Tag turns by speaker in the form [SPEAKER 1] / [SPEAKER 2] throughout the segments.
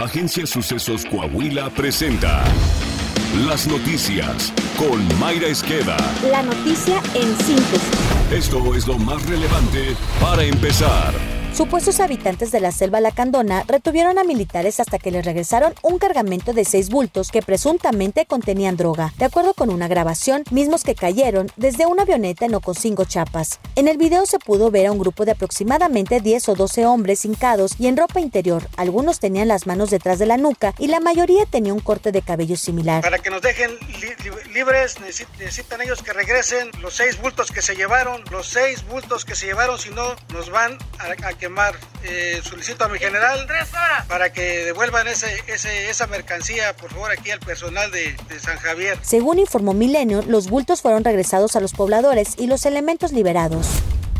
[SPEAKER 1] Agencia Sucesos Coahuila presenta Las Noticias con Mayra Esqueda.
[SPEAKER 2] La noticia en síntesis.
[SPEAKER 1] Esto es lo más relevante para empezar.
[SPEAKER 2] Supuestos habitantes de la selva lacandona retuvieron a militares hasta que les regresaron un cargamento de seis bultos que presuntamente contenían droga, de acuerdo con una grabación, mismos que cayeron desde una avioneta en Ocosingo, Chiapas. En el video se pudo ver a un grupo de aproximadamente 10 o 12 hombres hincados y en ropa interior. Algunos tenían las manos detrás de la nuca y la mayoría tenía un corte de cabello similar.
[SPEAKER 3] Para que nos dejen libres, necesitan ellos que regresen los seis bultos que se llevaron, los seis bultos que se llevaron, si no nos van a quemar. Eh, solicito a mi general para que devuelvan ese, esa mercancía, por favor, aquí al personal de, de San Javier.
[SPEAKER 2] Según informó Milenio, los bultos fueron regresados a los pobladores y los elementos liberados.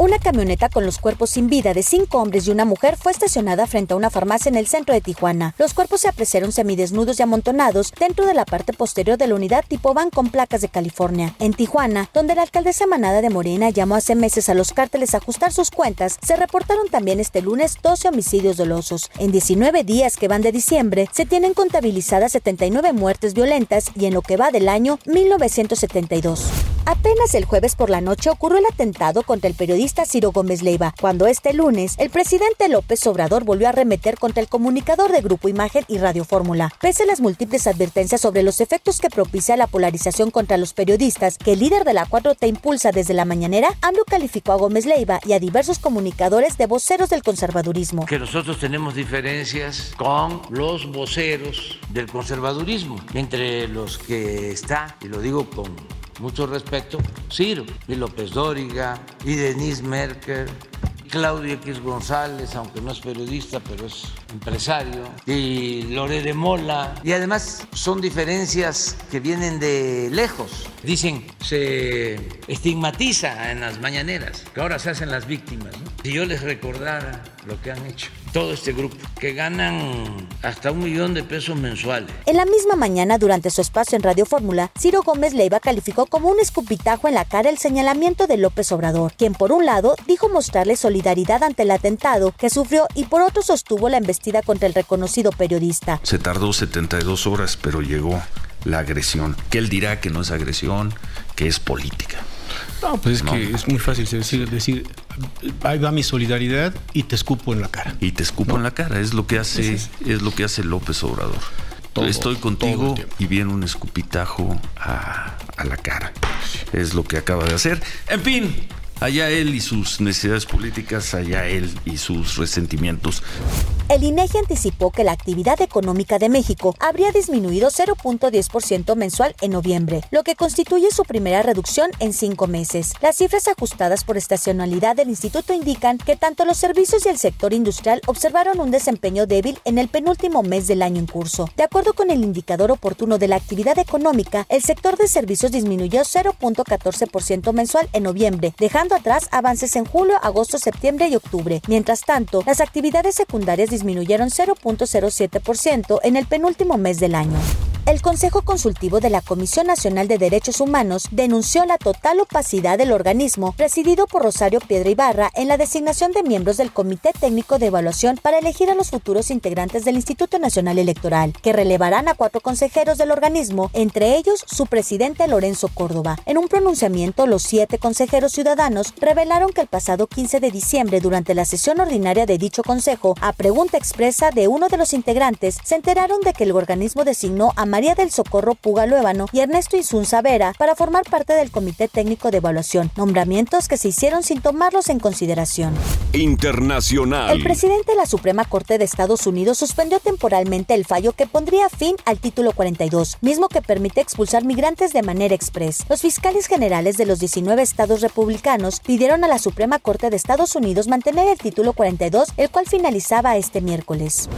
[SPEAKER 2] Una camioneta con los cuerpos sin vida de cinco hombres y una mujer fue estacionada frente a una farmacia en el centro de Tijuana. Los cuerpos se apreciaron semidesnudos y amontonados dentro de la parte posterior de la unidad tipo van con placas de California. En Tijuana, donde la alcaldesa Manada de Morena llamó hace meses a los cárteles a ajustar sus cuentas, se reportaron también este lunes 12 homicidios dolosos. En 19 días que van de diciembre, se tienen contabilizadas 79 muertes violentas y en lo que va del año 1972. Apenas el jueves por la noche ocurrió el atentado contra el periodista Ciro Gómez Leiva, cuando este lunes el presidente López Obrador volvió a arremeter contra el comunicador de Grupo Imagen y Radio Fórmula. Pese a las múltiples advertencias sobre los efectos que propicia la polarización contra los periodistas que el líder de la 4T impulsa desde la mañanera, AMLO calificó a Gómez Leiva y a diversos comunicadores de voceros del conservadurismo.
[SPEAKER 4] Que nosotros tenemos diferencias con los voceros del conservadurismo, entre los que está, y lo digo con mucho respeto, Ciro y López Dóriga y Denise Merkel Claudio X González, aunque no es periodista, pero es empresario, y Lore de Mola. Y además son diferencias que vienen de lejos. Dicen, se estigmatiza en las mañaneras, que ahora se hacen las víctimas. Si yo les recordara lo que han hecho, todo este grupo, que ganan hasta un millón de pesos mensuales.
[SPEAKER 2] En la misma mañana, durante su espacio en Radio Fórmula, Ciro Gómez Leiva calificó como un escupitajo en la cara el señalamiento de López Obrador, quien por un lado dijo mostrarle solidaridad ante el atentado que sufrió y por otro sostuvo la embestida contra el reconocido periodista.
[SPEAKER 5] Se tardó 72 horas, pero llegó la agresión, que él dirá que no es agresión, que es política.
[SPEAKER 6] No, pues es que es muy fácil decir, decir, ahí va mi solidaridad y te escupo en la cara.
[SPEAKER 5] Y te escupo en la cara, es lo que hace, es, lo que hace López Obrador. Estoy contigo y viene un escupitajo a, a la cara. Es lo que acaba de hacer. En fin, Allá él y sus necesidades políticas, allá él y sus resentimientos.
[SPEAKER 2] El INEGI anticipó que la actividad económica de México habría disminuido 0.10% mensual en noviembre, lo que constituye su primera reducción en cinco meses. Las cifras ajustadas por estacionalidad del instituto indican que tanto los servicios y el sector industrial observaron un desempeño débil en el penúltimo mes del año en curso. De acuerdo con el indicador oportuno de la actividad económica, el sector de servicios disminuyó 0.14% mensual en noviembre, dejando atrás avances en julio, agosto, septiembre y octubre. Mientras tanto, las actividades secundarias disminuyeron 0.07% en el penúltimo mes del año. El Consejo Consultivo de la Comisión Nacional de Derechos Humanos denunció la total opacidad del organismo presidido por Rosario Piedra Ibarra en la designación de miembros del Comité Técnico de Evaluación para elegir a los futuros integrantes del Instituto Nacional Electoral, que relevarán a cuatro consejeros del organismo, entre ellos su presidente Lorenzo Córdoba. En un pronunciamiento, los siete consejeros ciudadanos revelaron que el pasado 15 de diciembre, durante la sesión ordinaria de dicho consejo, a pregunta expresa de uno de los integrantes, se enteraron de que el organismo designó a María del Socorro Puga Luébano y Ernesto Insunza Vera para formar parte del Comité Técnico de Evaluación, nombramientos que se hicieron sin tomarlos en consideración.
[SPEAKER 1] Internacional.
[SPEAKER 2] El presidente de la Suprema Corte de Estados Unidos suspendió temporalmente el fallo que pondría fin al título 42, mismo que permite expulsar migrantes de manera express. Los fiscales generales de los 19 estados republicanos pidieron a la Suprema Corte de Estados Unidos mantener el título 42, el cual finalizaba este miércoles.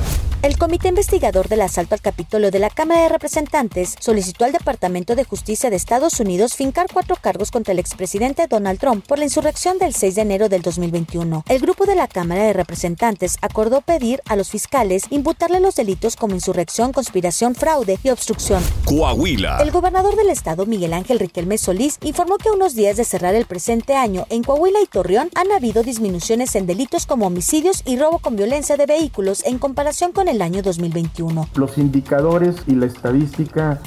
[SPEAKER 2] El comité investigador del asalto al Capitolio de la Cámara de Representantes Representantes solicitó al Departamento de Justicia de Estados Unidos fincar cuatro cargos contra el expresidente Donald Trump por la insurrección del 6 de enero del 2021. El grupo de la Cámara de Representantes acordó pedir a los fiscales imputarle los delitos como insurrección, conspiración, fraude y obstrucción.
[SPEAKER 1] Coahuila.
[SPEAKER 2] El gobernador del estado, Miguel Ángel Riquelme Solís, informó que a unos días de cerrar el presente año en Coahuila y Torreón han habido disminuciones en delitos como homicidios y robo con violencia de vehículos en comparación con el año 2021.
[SPEAKER 7] Los indicadores y la estadística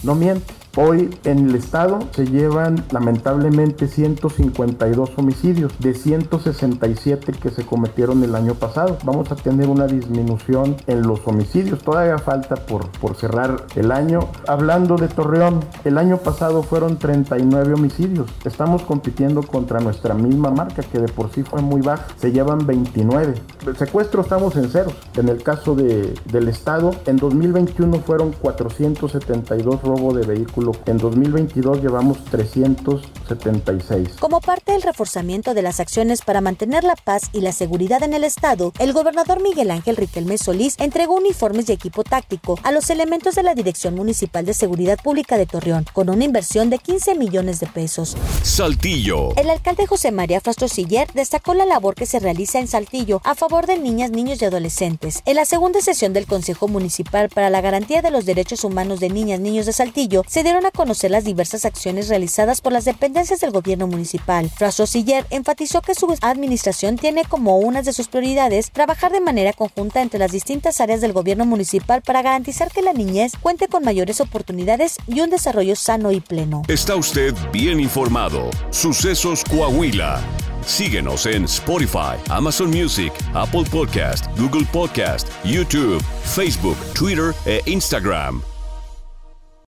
[SPEAKER 7] no mienten. Hoy en el estado se llevan lamentablemente 152 homicidios de 167 que se cometieron el año pasado. Vamos a tener una disminución en los homicidios. Todavía falta por, por cerrar el año. Hablando de Torreón, el año pasado fueron 39 homicidios. Estamos compitiendo contra nuestra misma marca que de por sí fue muy baja. Se llevan 29. El secuestro estamos en cero. En el caso de, del estado, en 2021 fueron 472 robos de vehículos en 2022 llevamos 376.
[SPEAKER 2] Como parte del reforzamiento de las acciones para mantener la paz y la seguridad en el Estado, el gobernador Miguel Ángel Riquelme Solís entregó uniformes y equipo táctico a los elementos de la Dirección Municipal de Seguridad Pública de Torreón, con una inversión de 15 millones de pesos.
[SPEAKER 1] Saltillo.
[SPEAKER 2] El alcalde José María Frastrosiller destacó la labor que se realiza en Saltillo a favor de niñas, niños y adolescentes. En la segunda sesión del Consejo Municipal para la Garantía de los Derechos Humanos de Niñas, Niños de Saltillo, se a conocer las diversas acciones realizadas por las dependencias del gobierno municipal. Fraso Siller enfatizó que su administración tiene como una de sus prioridades trabajar de manera conjunta entre las distintas áreas del gobierno municipal para garantizar que la niñez cuente con mayores oportunidades y un desarrollo sano y pleno.
[SPEAKER 1] Está usted bien informado. Sucesos Coahuila. Síguenos en Spotify, Amazon Music, Apple Podcast, Google Podcast, YouTube, Facebook, Twitter e Instagram.